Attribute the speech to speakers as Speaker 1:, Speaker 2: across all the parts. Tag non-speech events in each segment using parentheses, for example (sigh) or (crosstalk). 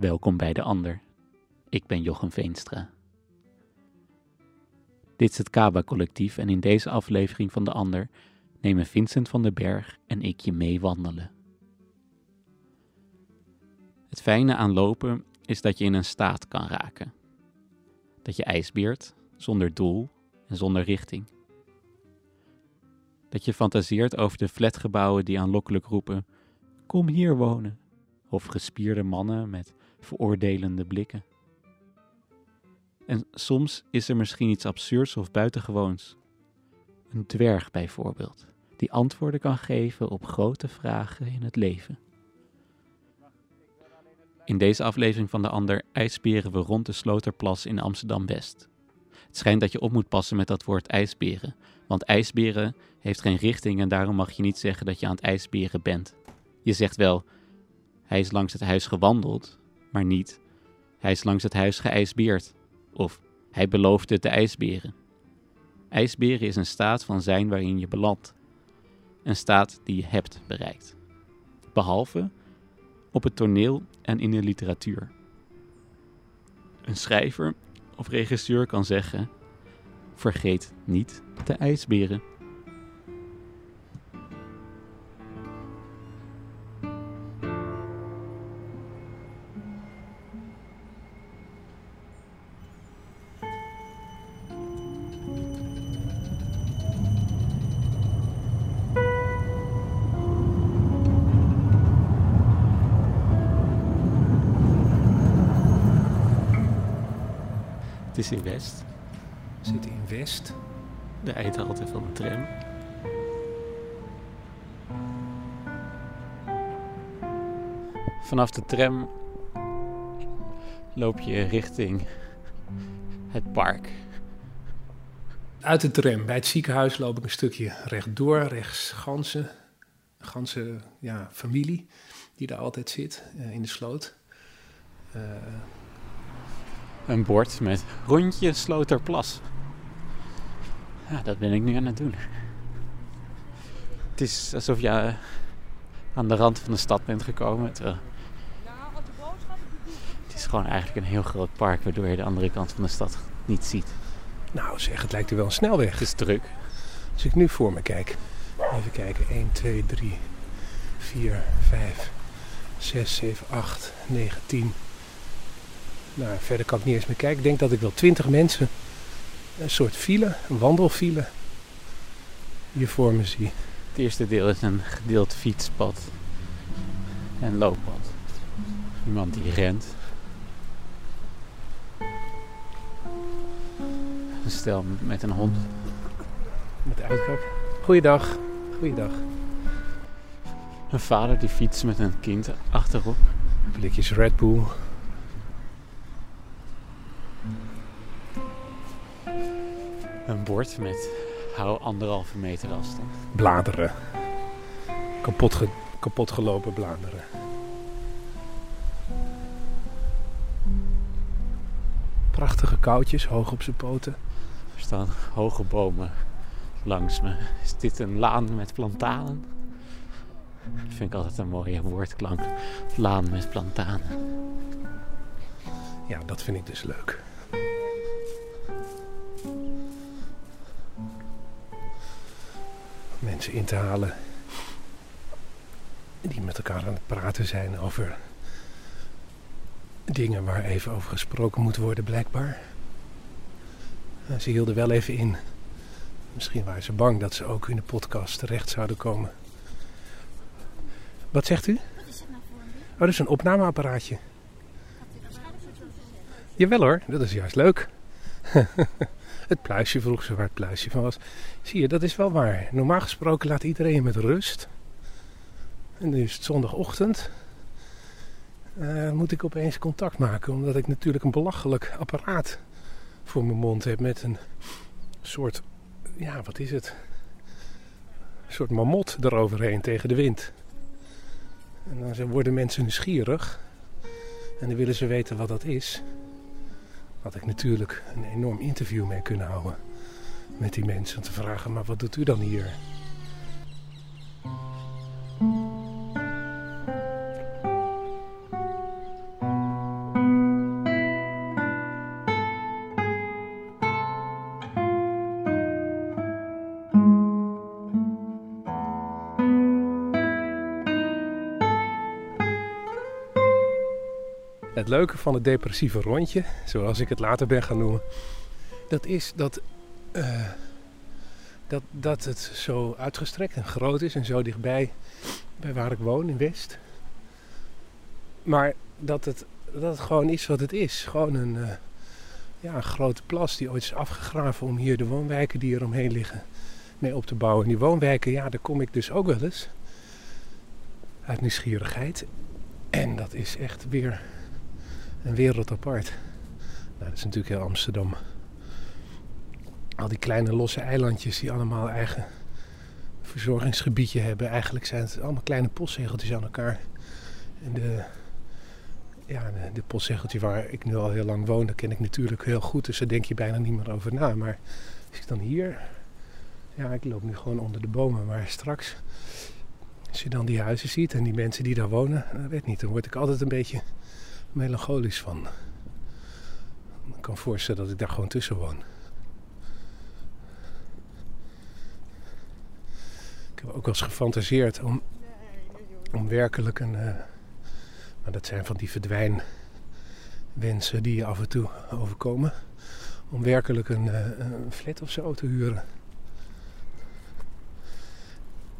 Speaker 1: Welkom bij de ander. Ik ben Jochem Veenstra. Dit is het Kaba Collectief en in deze aflevering van de ander nemen Vincent van den Berg en ik je mee wandelen. Het fijne aan lopen is dat je in een staat kan raken. Dat je ijsbeert zonder doel en zonder richting. Dat je fantaseert over de flatgebouwen die aanlokkelijk roepen: Kom hier wonen. Of gespierde mannen met veroordelende blikken. En soms is er misschien iets absurds of buitengewoons. Een dwerg bijvoorbeeld, die antwoorden kan geven op grote vragen in het leven. In deze aflevering van De Ander ijsberen we rond de Sloterplas in Amsterdam-West. Het schijnt dat je op moet passen met dat woord ijsberen, want ijsberen heeft geen richting en daarom mag je niet zeggen dat je aan het ijsberen bent. Je zegt wel, hij is langs het huis gewandeld, maar niet, hij is langs het huis geijsbeerd. Of hij beloofde te ijsberen. IJsberen is een staat van zijn waarin je belandt. Een staat die je hebt bereikt. Behalve op het toneel en in de literatuur. Een schrijver of regisseur kan zeggen: vergeet niet te ijsberen. Vanaf de tram loop je richting het park.
Speaker 2: Uit de tram bij het ziekenhuis loop ik een stukje rechtdoor, rechts ganzen. Ganse ja, familie die daar altijd zit eh, in de sloot. Eh,
Speaker 1: Een bord met rondje Sloterplas. Ja, dat ben ik nu aan het doen. Het is alsof je eh, aan de rand van de stad bent gekomen. Terwijl is gewoon eigenlijk een heel groot park, waardoor je de andere kant van de stad niet ziet.
Speaker 2: nou zeg, het lijkt er wel een snelweg.
Speaker 1: Het is druk.
Speaker 2: Als ik nu voor me kijk. Even kijken. 1, 2, 3, 4, 5, 6, 7, 8, 9, 10. Nou, verder kan ik niet eens meer kijken. Ik denk dat ik wel 20 mensen een soort file, een wandelfile, hier voor me zie.
Speaker 1: Het eerste deel is een gedeeld fietspad en looppad. Iemand die rent. Een stel met een hond.
Speaker 2: Met uitkijk. Goeiedag. Goeiedag.
Speaker 1: Een vader die fietst met een kind achterop.
Speaker 2: Blikjes Red Bull.
Speaker 1: Een bord met hou anderhalve meter afstand.
Speaker 2: Bladeren. Kapot, ge- kapot gelopen bladeren. Prachtige koutjes, hoog op zijn poten.
Speaker 1: Er staan hoge bomen langs me. Is dit een laan met plantanen? Dat vind ik altijd een mooie woordklank. Laan met plantanen.
Speaker 2: Ja, dat vind ik dus leuk. Mensen in te halen die met elkaar aan het praten zijn over dingen waar even over gesproken moet worden, blijkbaar. Eh, Ze hielden wel even in. Misschien waren ze bang dat ze ook in de podcast terecht zouden komen. Wat zegt u?
Speaker 3: Wat is het nou voor een
Speaker 2: Oh, dat is een opnameapparaatje. Jawel hoor, dat is juist leuk. (laughs) het pluisje vroeg ze waar het pluisje van was. Zie je, dat is wel waar. Normaal gesproken laat iedereen met rust. En nu is het zondagochtend. Eh, moet ik opeens contact maken, omdat ik natuurlijk een belachelijk apparaat voor mijn mond heb met een soort, ja, wat is het? Een soort mamot eroverheen tegen de wind. En dan worden mensen nieuwsgierig. En dan willen ze weten wat dat is had ik natuurlijk een enorm interview mee kunnen houden met die mensen. Om te vragen, maar wat doet u dan hier? Leuke van het depressieve rondje, zoals ik het later ben gaan noemen, dat is dat, eh, dat, dat het zo uitgestrekt en groot is en zo dichtbij bij waar ik woon in West. Maar dat het, dat het gewoon is wat het is. Gewoon een, eh, ja, een grote plas die ooit is afgegraven om hier de woonwijken die er omheen liggen mee op te bouwen. En die woonwijken, ja, daar kom ik dus ook wel eens. Uit nieuwsgierigheid. En dat is echt weer een wereld apart. Nou, dat is natuurlijk heel Amsterdam. Al die kleine losse eilandjes die allemaal eigen verzorgingsgebiedje hebben. Eigenlijk zijn het allemaal kleine postzegeltjes aan elkaar. En de, ja, de, de postzegeltje waar ik nu al heel lang woon, dat ken ik natuurlijk heel goed. Dus daar denk je bijna niet meer over na. Maar als ik dan hier... Ja, ik loop nu gewoon onder de bomen. Maar straks, als je dan die huizen ziet en die mensen die daar wonen... Dat weet niet, dan word ik altijd een beetje melancholisch van. Ik kan voorstellen dat ik daar gewoon tussen woon. Ik heb ook wel eens gefantaseerd om, om werkelijk een. Uh, maar dat zijn van die verdwijnwensen die je af en toe overkomen. Om werkelijk een, uh, een flat of zo te huren.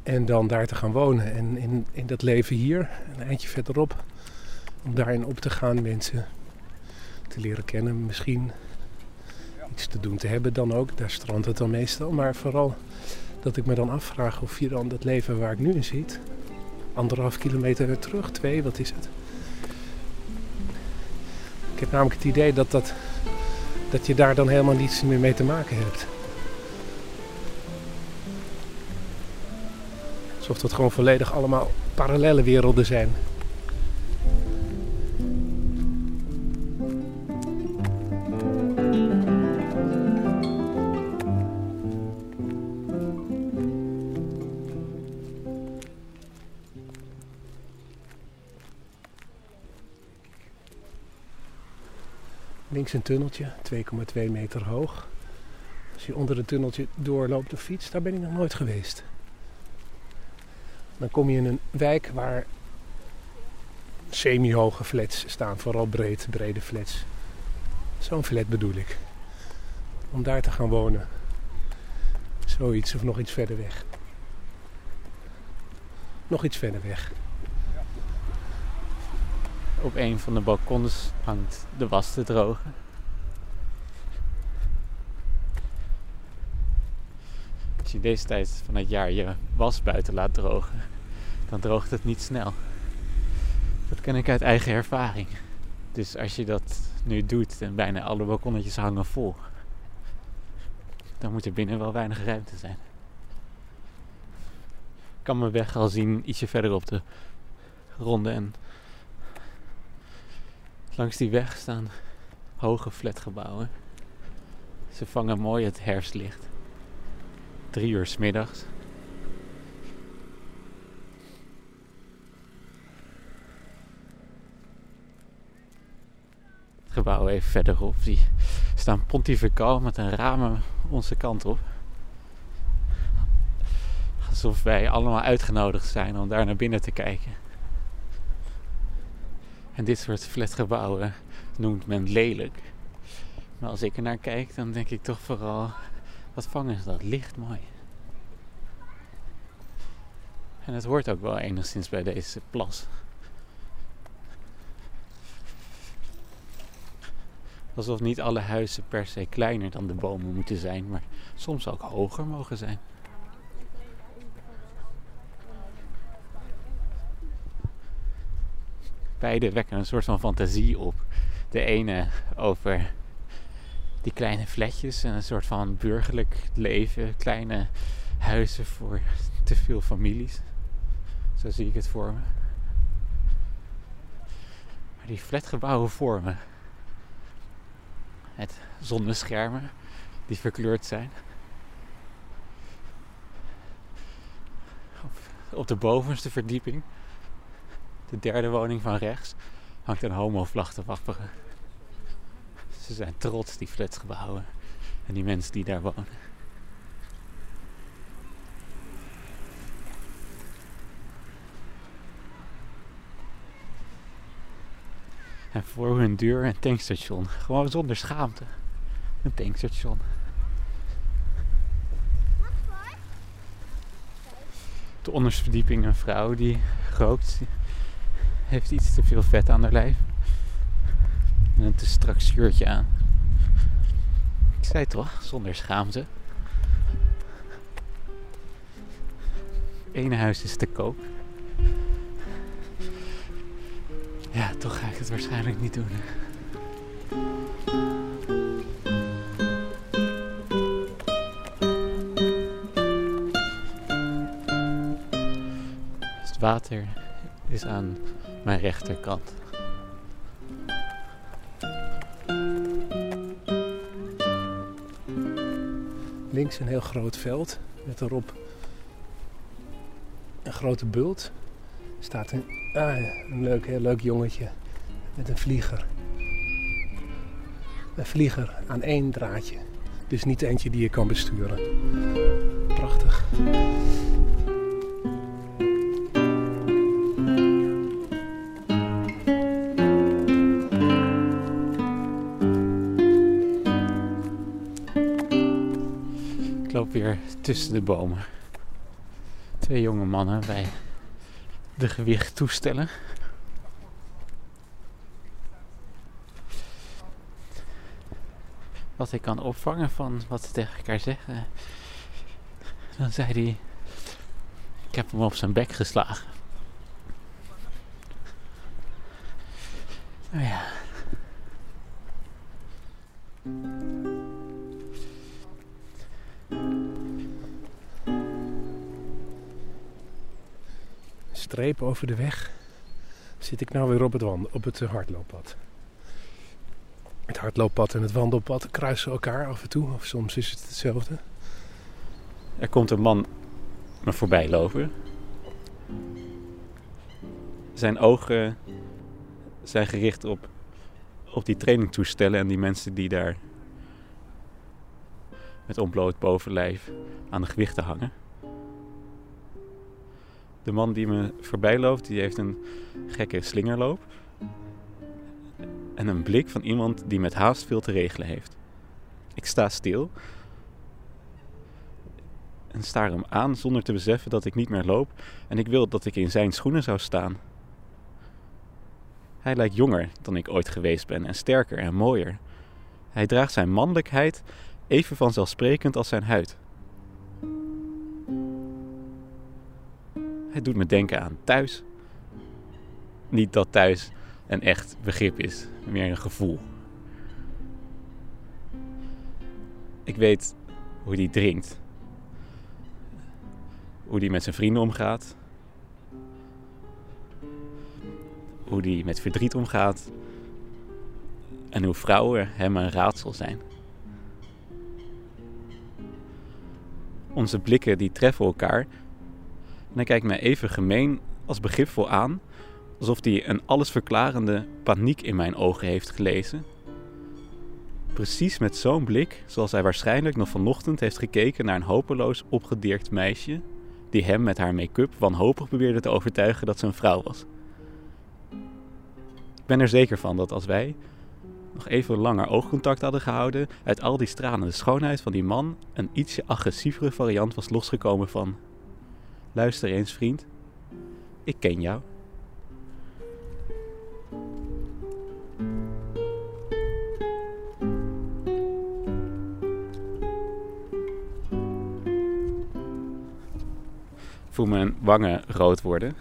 Speaker 2: En dan daar te gaan wonen. En in, in dat leven hier, een eindje verderop, om daarin op te gaan, mensen te leren kennen, misschien iets te doen te hebben dan ook. Daar strandt het dan meestal. Maar vooral dat ik me dan afvraag of je dan dat leven waar ik nu in zit, anderhalf kilometer terug, twee, wat is het? Ik heb namelijk het idee dat, dat, dat je daar dan helemaal niets meer mee te maken hebt. Alsof dat gewoon volledig allemaal parallele werelden zijn. Links een tunneltje, 2,2 meter hoog. Als je onder het tunneltje doorloopt of fiets, daar ben ik nog nooit geweest. Dan kom je in een wijk waar semi-hoge flats staan, vooral breed, brede flats. Zo'n flat bedoel ik. Om daar te gaan wonen. Zoiets of nog iets verder weg. Nog iets verder weg.
Speaker 1: Op een van de balkons hangt de was te drogen. Als je deze tijd van het jaar je was buiten laat drogen, dan droogt het niet snel. Dat ken ik uit eigen ervaring. Dus als je dat nu doet en bijna alle balkonnetjes hangen vol, dan moet er binnen wel weinig ruimte zijn. Ik kan mijn weg al zien ietsje verder op de ronde en langs die weg staan hoge flatgebouwen. Ze vangen mooi het herfstlicht. Drie uur s middags. Het gebouw even verderop, die staan pontificaal met een ramen onze kant op. Alsof wij allemaal uitgenodigd zijn om daar naar binnen te kijken. En dit soort flatgebouwen noemt men lelijk. Maar als ik er naar kijk, dan denk ik toch vooral: wat vangen ze dat licht mooi. En het hoort ook wel enigszins bij deze plas. Alsof niet alle huizen per se kleiner dan de bomen moeten zijn, maar soms ook hoger mogen zijn. Beide wekken een soort van fantasie op. De ene over die kleine flatjes en een soort van burgerlijk leven, kleine huizen voor te veel families. Zo zie ik het voor me. Maar die flatgebouwen vormen het zonneschermen die verkleurd zijn. Op, op de bovenste verdieping de derde woning van rechts, hangt een homovlag te wapperen. Ze zijn trots, die flatgebouwen. En die mensen die daar wonen. En voor hun deur een tankstation. Gewoon zonder schaamte. Een tankstation. De onderste verdieping een vrouw die rookt. Heeft iets te veel vet aan haar lijf. En een te strak shirtje aan. Ik zei toch, zonder schaamte. Ene huis is te koop. Ja, toch ga ik het waarschijnlijk niet doen. Het water is aan mijn rechterkant.
Speaker 2: Links een heel groot veld met erop een grote bult. Staat een, ah, een leuk, heel leuk jongetje met een vlieger. Een vlieger aan één draadje. Dus niet eentje die je kan besturen. Prachtig.
Speaker 1: Tussen de bomen. Twee jonge mannen bij de gewicht toestellen. Wat ik kan opvangen van wat ze tegen elkaar zeggen. Dan zei hij: Ik heb hem op zijn bek geslagen. Nou ja.
Speaker 2: Streep over de weg zit ik nou weer op het, wand- op het eh, hardlooppad. Het hardlooppad en het wandelpad kruisen elkaar af en toe, of soms is het hetzelfde.
Speaker 1: Er komt een man me voorbij lopen. Zijn ogen zijn gericht op, op die trainingtoestellen en die mensen die daar met ontbloot bovenlijf aan de gewichten hangen. De man die me voorbij loopt, die heeft een gekke slingerloop. En een blik van iemand die met haast veel te regelen heeft. Ik sta stil en staar hem aan zonder te beseffen dat ik niet meer loop en ik wil dat ik in zijn schoenen zou staan. Hij lijkt jonger dan ik ooit geweest ben en sterker en mooier. Hij draagt zijn mannelijkheid even vanzelfsprekend als zijn huid. Hij doet me denken aan thuis. Niet dat thuis een echt begrip is, meer een gevoel. Ik weet hoe hij drinkt hoe die met zijn vrienden omgaat. Hoe die met verdriet omgaat. En hoe vrouwen hem een raadsel zijn. Onze blikken die treffen elkaar. En hij kijkt mij even gemeen als begripvol aan. Alsof hij een allesverklarende paniek in mijn ogen heeft gelezen. Precies met zo'n blik zoals hij waarschijnlijk nog vanochtend heeft gekeken naar een hopeloos opgedirkt meisje die hem met haar make-up wanhopig probeerde te overtuigen dat ze een vrouw was. Ik ben er zeker van dat als wij nog even langer oogcontact hadden gehouden, uit al die stralende schoonheid van die man een ietsje agressievere variant was losgekomen van: Luister eens, vriend, ik ken jou. Voel mijn wangen rood worden.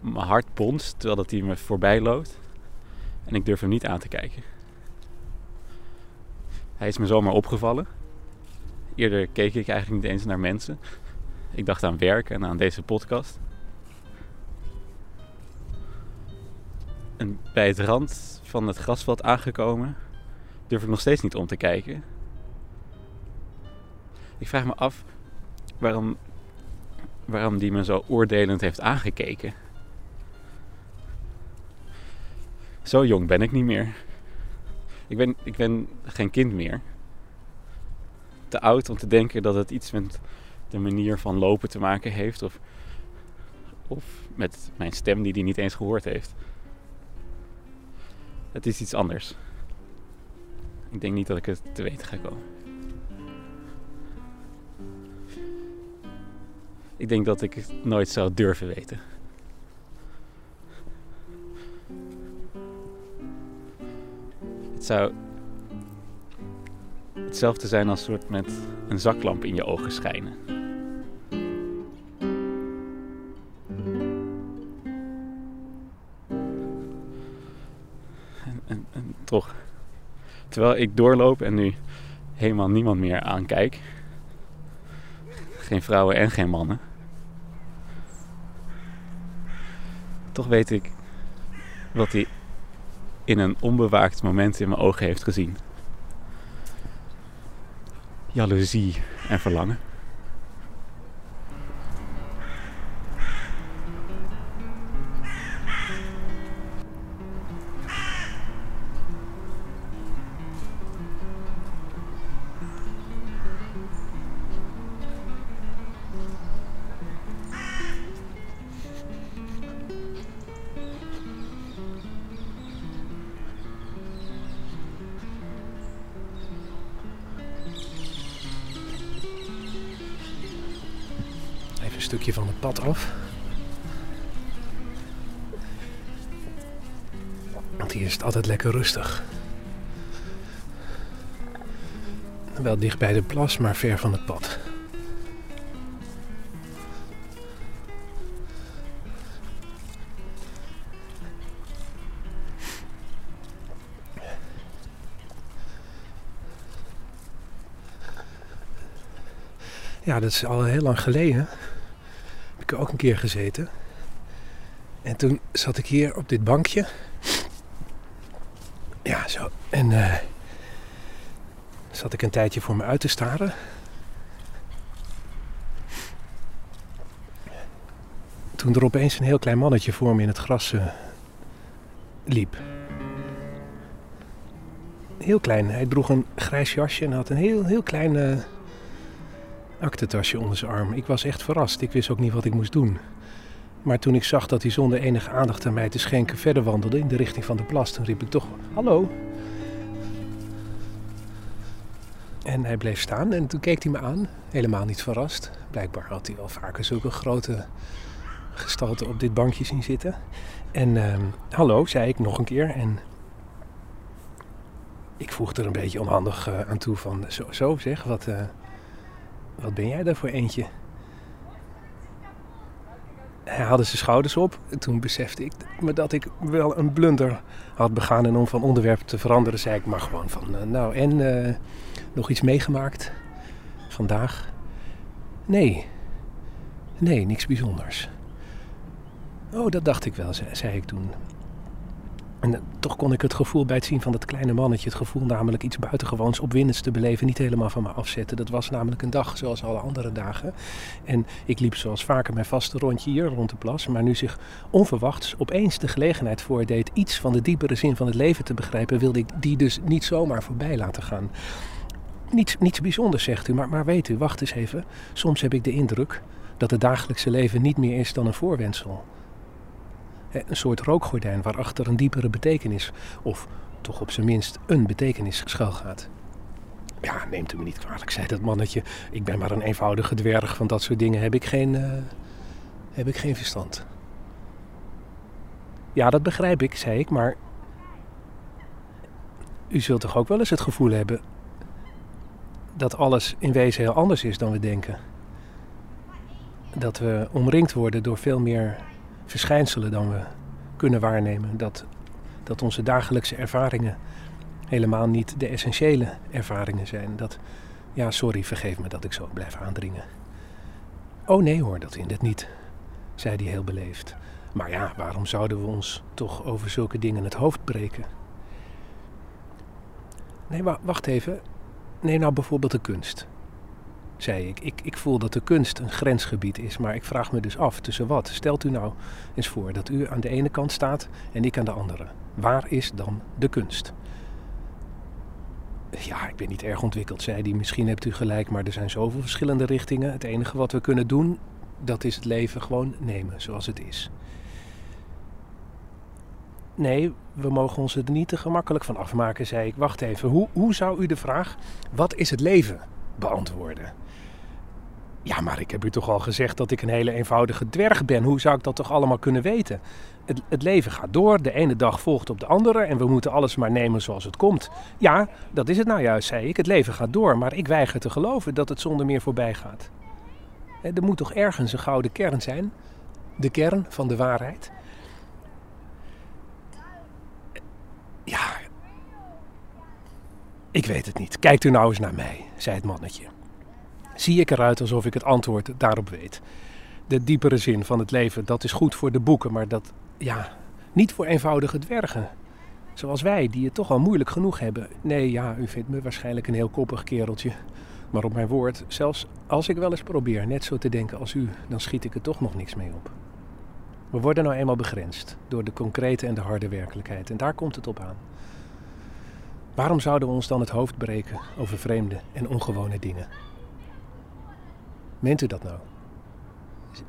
Speaker 1: Mijn hart bonst terwijl dat hij me voorbij loopt. En ik durf hem niet aan te kijken. Hij is me zomaar opgevallen. Eerder keek ik eigenlijk niet eens naar mensen. Ik dacht aan werk en aan deze podcast. En bij het rand van het grasveld aangekomen, durf ik nog steeds niet om te kijken. Ik vraag me af waarom waarom die me zo oordelend heeft aangekeken. Zo jong ben ik niet meer. Ik ben, ik ben geen kind meer. Te oud om te denken dat het iets met de manier van lopen te maken heeft. Of, of met mijn stem die hij niet eens gehoord heeft. Het is iets anders. Ik denk niet dat ik het te weten ga komen. Ik denk dat ik het nooit zou durven weten. Het zou hetzelfde zijn als soort met een zaklamp in je ogen schijnen. Toch, terwijl ik doorloop en nu helemaal niemand meer aankijk, geen vrouwen en geen mannen, toch weet ik wat hij in een onbewaakt moment in mijn ogen heeft gezien. Jaloezie en verlangen.
Speaker 2: Een stukje van het pad af. Want hier is het altijd lekker rustig. Wel dicht bij de plas, maar ver van het pad. Ja, dat is al heel lang geleden. Ik ook een keer gezeten. En toen zat ik hier op dit bankje. Ja, zo. En eh, zat ik een tijdje voor me uit te staren. Toen er opeens een heel klein mannetje voor me in het gras eh, liep. Heel klein. Hij droeg een grijs jasje en had een heel, heel klein eh, aktentasje onder zijn arm. Ik was echt verrast. Ik wist ook niet wat ik moest doen. Maar toen ik zag dat hij zonder enige aandacht aan mij te schenken verder wandelde in de richting van de plas, toen riep ik toch: Hallo. En hij bleef staan en toen keek hij me aan, helemaal niet verrast. Blijkbaar had hij al vaker zulke grote gestalten op dit bankje zien zitten. En ehm, hallo, zei ik nog een keer. En ik voegde er een beetje onhandig eh, aan toe van, zo, zo zeg, wat, eh, wat ben jij daar voor eentje? Hij haalde zijn schouders op. En toen besefte ik me dat ik wel een blunder had begaan. En om van onderwerp te veranderen, zei ik maar gewoon van... eh, nou, en eh, nog iets meegemaakt vandaag? Nee. Nee, niks bijzonders. Oh, dat dacht ik wel, zei ik toen. En toch kon ik het gevoel bij het zien van dat kleine mannetje, het gevoel namelijk iets buitengewoons opwindends te beleven, niet helemaal van me afzetten. Dat was namelijk een dag zoals alle andere dagen. En ik liep zoals vaker mijn vaste rondje hier rond de plas, maar nu zich onverwachts opeens de gelegenheid voordeed iets van de diepere zin van het leven te begrijpen, wilde ik die dus niet zomaar voorbij laten gaan. Niets, niets bijzonders, zegt u, maar, maar weet u, wacht eens even. Soms heb ik de indruk dat het dagelijkse leven niet meer is dan een voorwendsel. Een soort rookgordijn waarachter een diepere betekenis, of toch op zijn minst een betekenis, schuilgaat. Ja, neemt u me niet kwalijk, zei dat mannetje. Ik ben maar een eenvoudige dwerg, van dat soort dingen heb ik geen, eh, heb ik geen verstand. Ja, dat begrijp ik, zei ik, maar u zult toch ook wel eens het gevoel hebben dat alles in wezen heel anders is dan we denken. Dat we omringd worden door veel meer verschijnselen dan we kunnen waarnemen. Dat, dat onze dagelijkse ervaringen helemaal niet de essentiële ervaringen zijn. Dat, ja, sorry, vergeef me dat ik zo blijf aandringen. Oh nee hoor, dat in het niet, zei hij heel beleefd. Maar ja, waarom zouden we ons toch over zulke dingen het hoofd breken? Nee, wa- wacht even. Neem nou bijvoorbeeld de kunst. Zei ik. ik. Ik voel dat de kunst een grensgebied is, maar ik vraag me dus af tussen wat. Stelt u nou eens voor dat u aan de ene kant staat en ik aan de andere. Waar is dan de kunst? Ja, ik ben niet erg ontwikkeld, zei hij. Misschien hebt u gelijk, maar er zijn zoveel verschillende richtingen. Het enige wat we kunnen doen, dat is het leven gewoon nemen zoals het is. Nee, we mogen ons er niet te gemakkelijk van afmaken, zei ik. Wacht even, hoe, hoe zou u de vraag, wat is het leven, beantwoorden? Ja, maar ik heb u toch al gezegd dat ik een hele eenvoudige dwerg ben. Hoe zou ik dat toch allemaal kunnen weten? Het, het leven gaat door, de ene dag volgt op de andere en we moeten alles maar nemen zoals het komt. Ja, dat is het nou juist, zei ik. Het leven gaat door, maar ik weiger te geloven dat het zonder meer voorbij gaat. Er moet toch ergens een gouden kern zijn? De kern van de waarheid? Ja, ik weet het niet. Kijkt u nou eens naar mij, zei het mannetje. Zie ik eruit alsof ik het antwoord daarop weet? De diepere zin van het leven, dat is goed voor de boeken, maar dat, ja, niet voor eenvoudige dwergen. Zoals wij, die het toch al moeilijk genoeg hebben. Nee, ja, u vindt me waarschijnlijk een heel koppig kereltje. Maar op mijn woord, zelfs als ik wel eens probeer net zo te denken als u, dan schiet ik er toch nog niks mee op. We worden nou eenmaal begrensd door de concrete en de harde werkelijkheid. En daar komt het op aan. Waarom zouden we ons dan het hoofd breken over vreemde en ongewone dingen? Meent u dat nou?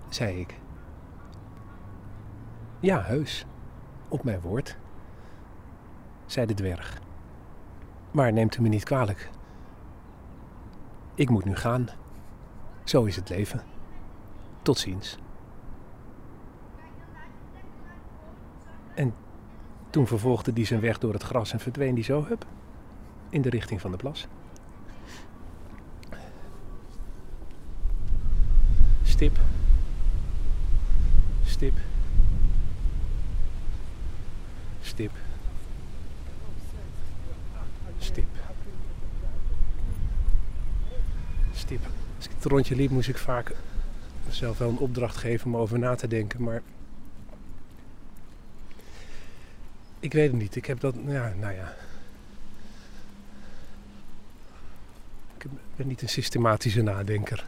Speaker 2: Zei ik. Ja, heus. Op mijn woord. zei de dwerg. Maar neemt u me niet kwalijk. Ik moet nu gaan. Zo is het leven. Tot ziens. En toen vervolgde die zijn weg door het gras en verdween die zo, hup, in de richting van de plas. Stip. Stip. Stip. Stip. Stip. Als ik het rondje liep, moest ik vaak mezelf wel een opdracht geven om over na te denken. Maar ik weet het niet. Ik heb dat, ja, nou ja. Ik ben niet een systematische nadenker.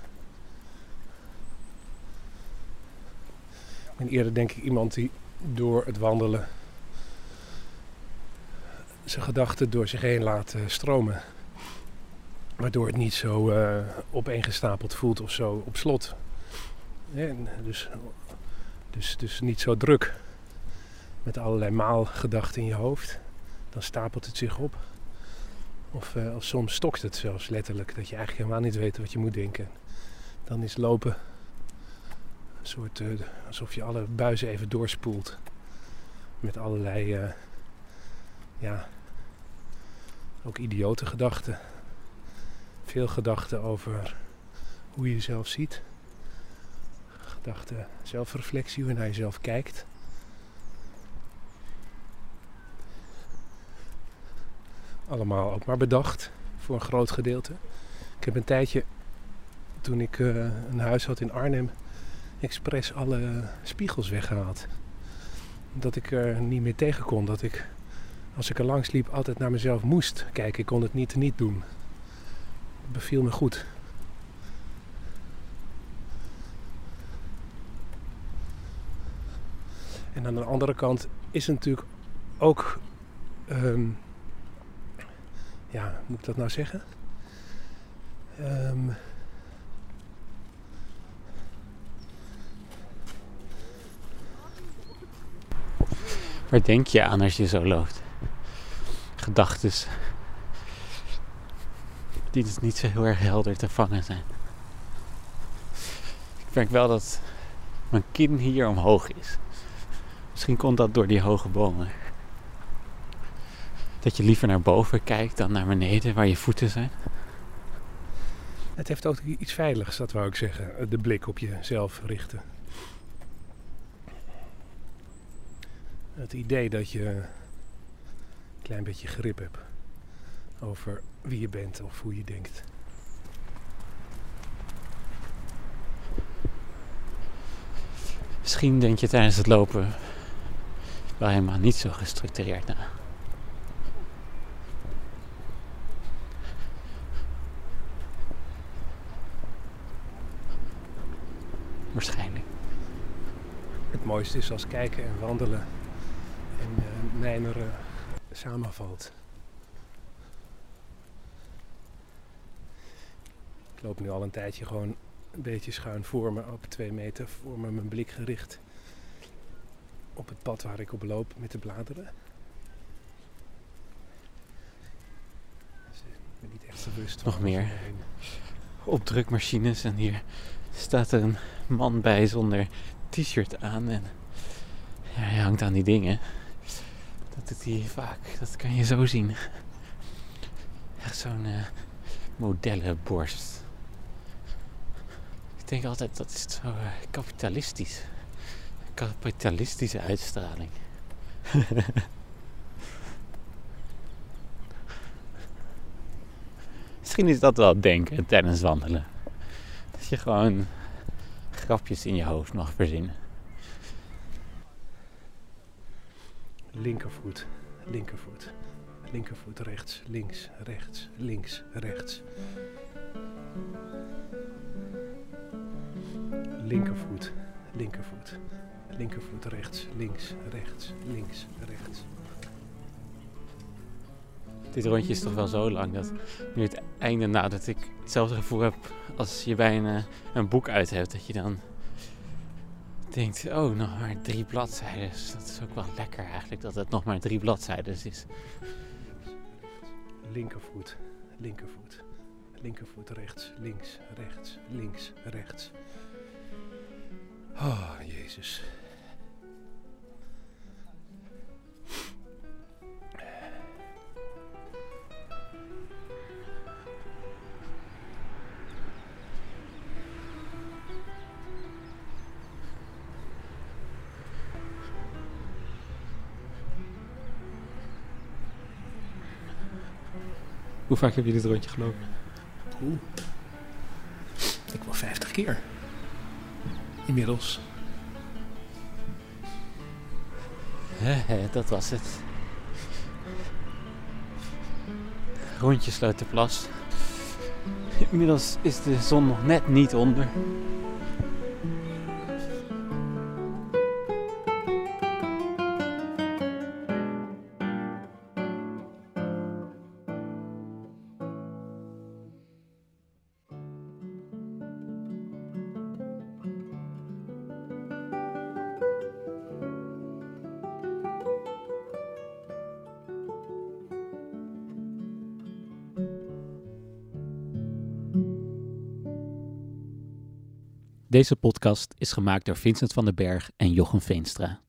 Speaker 2: Ben eerder denk ik iemand die door het wandelen zijn gedachten door zich heen laat eh, stromen. Waardoor het niet zo eh, opeengestapeld voelt of zo op slot. Dus, dus, dus niet zo druk. Met allerlei maalgedachten in je hoofd. Dan stapelt het zich op. Of, eh, of soms stokt het zelfs letterlijk. Dat je eigenlijk helemaal niet weet wat je moet denken. Dan is lopen een soort eh, alsof je alle buizen even doorspoelt. Met allerlei, eh, ja, ook idiote gedachten. Veel gedachten over hoe je jezelf ziet. Gedachten, zelfreflectie, hoe je naar jezelf kijkt. Allemaal ook maar bedacht, voor een groot gedeelte. Ik heb een tijdje, toen ik eh, een huis had in Arnhem, expres alle spiegels weggehaald. Dat ik er niet meer tegen kon. Dat ik, als ik er langs liep, altijd naar mezelf moest kijken. Ik kon het niet niet doen. Dat beviel me goed. En aan de andere kant is het natuurlijk ook... ehm, ja, moet ik dat nou zeggen? Ehm,
Speaker 1: Waar denk je aan als je zo loopt? Gedachtes. Die dus niet zo heel erg helder te vangen zijn. Ik merk wel dat mijn kin hier omhoog is. Misschien komt dat door die hoge bomen. Dat je liever naar boven kijkt dan naar beneden waar je voeten zijn.
Speaker 2: Het heeft ook iets veiligs, dat wou ik zeggen. De blik op jezelf richten. Het idee dat je een klein beetje grip hebt over wie je bent of hoe je denkt.
Speaker 1: Misschien denk je tijdens het lopen wel helemaal niet zo gestructureerd na. Waarschijnlijk.
Speaker 2: Het mooiste is als kijken en wandelen en eh, mijmeren samenvalt. Ik loop nu al een tijdje gewoon een beetje schuin voor me, op twee meter voor me mijn blik gericht. op het pad waar ik op loop met de bladeren. Dus ik ben niet echt bewust.
Speaker 1: Nog meer.
Speaker 2: er
Speaker 1: Opdrukmachines en hier staat er een man bij zonder t-shirt aan en hij hangt aan die dingen. Dat doet hij vaak, dat kan je zo zien. Echt zo'n eh, modellenborst. Ik denk altijd dat is zo eh, kapitalistisch. Kapitalistische uitstraling. (laughs) Misschien is dat wel denken tijdens wandelen. Dat je gewoon grapjes in je hoofd mag verzinnen.
Speaker 2: Linkervoet, linkervoet, linkervoet, rechts, links, rechts, links, rechts. Linkervoet, linkervoet, linkervoet, rechts, links, rechts, links, rechts.
Speaker 1: Dit rondje is toch wel zo lang dat nu het einde nadat ik hetzelfde gevoel heb als je bij een, eh, een boek uit hebt. Dat je dan denkt, oh, nog maar drie bladzijden. Dus dat is ook wel lekker eigenlijk dat het nog maar drie bladzijden is.
Speaker 2: Linkervoet, linkervoet, linkervoet, rechts, links, rechts, links, rechts. Oh, Jezus.
Speaker 1: Hoe vaak heb je dit rondje gelopen?
Speaker 2: Oeh. Ik wel 50 keer. Inmiddels.
Speaker 1: Dat was het. Rondje Sloterplas. Inmiddels is de zon nog net niet onder. Deze podcast is gemaakt door Vincent van den Berg en Jochem Veenstra.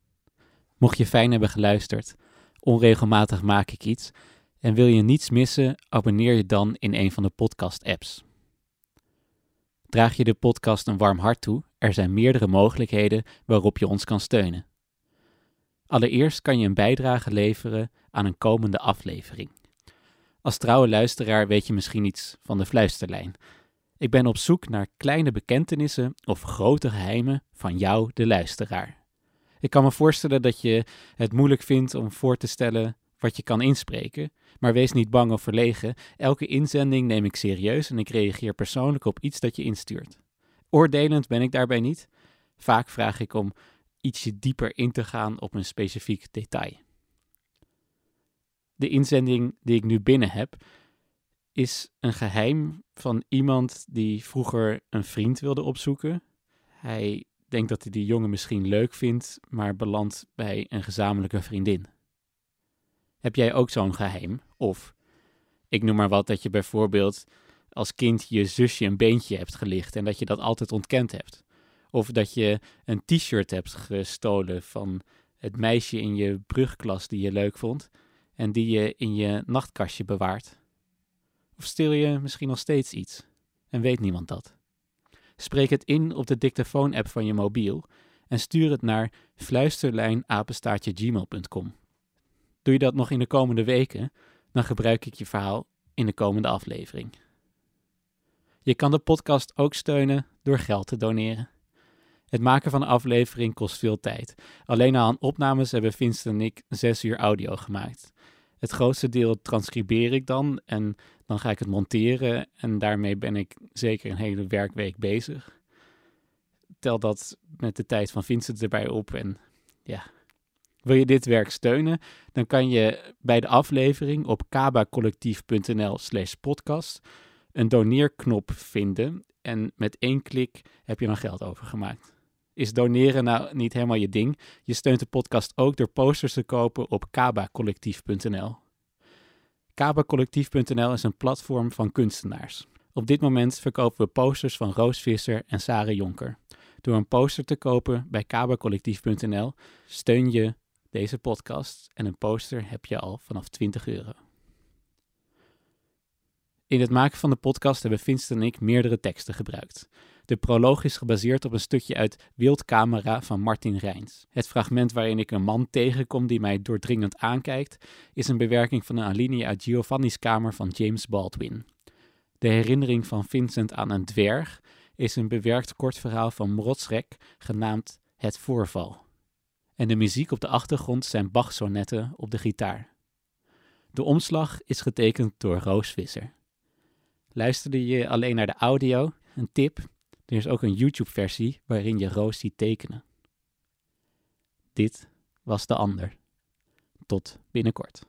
Speaker 1: Mocht je fijn hebben geluisterd, onregelmatig maak ik iets en wil je niets missen, abonneer je dan in een van de podcast-apps. Draag je de podcast een warm hart toe, er zijn meerdere mogelijkheden waarop je ons kan steunen. Allereerst kan je een bijdrage leveren aan een komende aflevering. Als trouwe luisteraar weet je misschien iets van de fluisterlijn. Ik ben op zoek naar kleine bekentenissen of grote geheimen van jou, de luisteraar. Ik kan me voorstellen dat je het moeilijk vindt om voor te stellen wat je kan inspreken, maar wees niet bang of verlegen. Elke inzending neem ik serieus en ik reageer persoonlijk op iets dat je instuurt. Oordelend ben ik daarbij niet. Vaak vraag ik om ietsje dieper in te gaan op een specifiek detail. De inzending die ik nu binnen heb, is een geheim van iemand die vroeger een vriend wilde opzoeken. Hij denkt dat hij die jongen misschien leuk vindt, maar belandt bij een gezamenlijke vriendin. Heb jij ook zo'n geheim? Of, ik noem maar wat, dat je bijvoorbeeld als kind je zusje een beentje hebt gelicht en dat je dat altijd ontkend hebt. Of dat je een t-shirt hebt gestolen van het meisje in je brugklas die je leuk vond en die je in je nachtkastje bewaart. Of stil je misschien nog steeds iets en weet niemand dat? Spreek het in op de dictafoon-app van je mobiel en stuur het naar fluisterlijnapenstaartje.gmail.com. Doe je dat nog in de komende weken, dan gebruik ik je verhaal in de komende aflevering. Je kan de podcast ook steunen door geld te doneren. Het maken van een aflevering kost veel tijd. Alleen al aan opnames hebben Vincent en ik zes uur audio gemaakt. Het grootste deel transcribeer ik dan en dan ga ik het monteren en daarmee ben ik zeker een hele werkweek bezig. Tel dat met de tijd van Vincent erbij op en ja. Wil je dit werk steunen, dan kan je bij de aflevering op kabacollectief.nl slash podcast een doneerknop vinden en met één klik heb je dan geld overgemaakt. Is doneren nou niet helemaal je ding? Je steunt de podcast ook door posters te kopen op kabacollectief.nl. Kabacollectief.nl is een platform van kunstenaars. Op dit moment verkopen we posters van Roos Visser en Sarah Jonker. Door een poster te kopen bij kabacollectief.nl steun je deze podcast en een poster heb je al vanaf 20 euro. In het maken van de podcast hebben Vincent en ik meerdere teksten gebruikt. De proloog is gebaseerd op een stukje uit Wildcamera van Martin Reins. Het fragment waarin ik een man tegenkom die mij doordringend aankijkt, is een bewerking van een alinea uit Giovanni's kamer van James Baldwin. De herinnering van Vincent aan een dwerg is een bewerkt kort verhaal van Mrotsrek genaamd Het Voorval. En de muziek op de achtergrond zijn Bach-sonetten op de gitaar. De omslag is getekend door Roos Visser. Luisterde je alleen naar de audio? Een tip: er is ook een YouTube-versie waarin je Roos ziet tekenen. Dit was de ander. Tot binnenkort.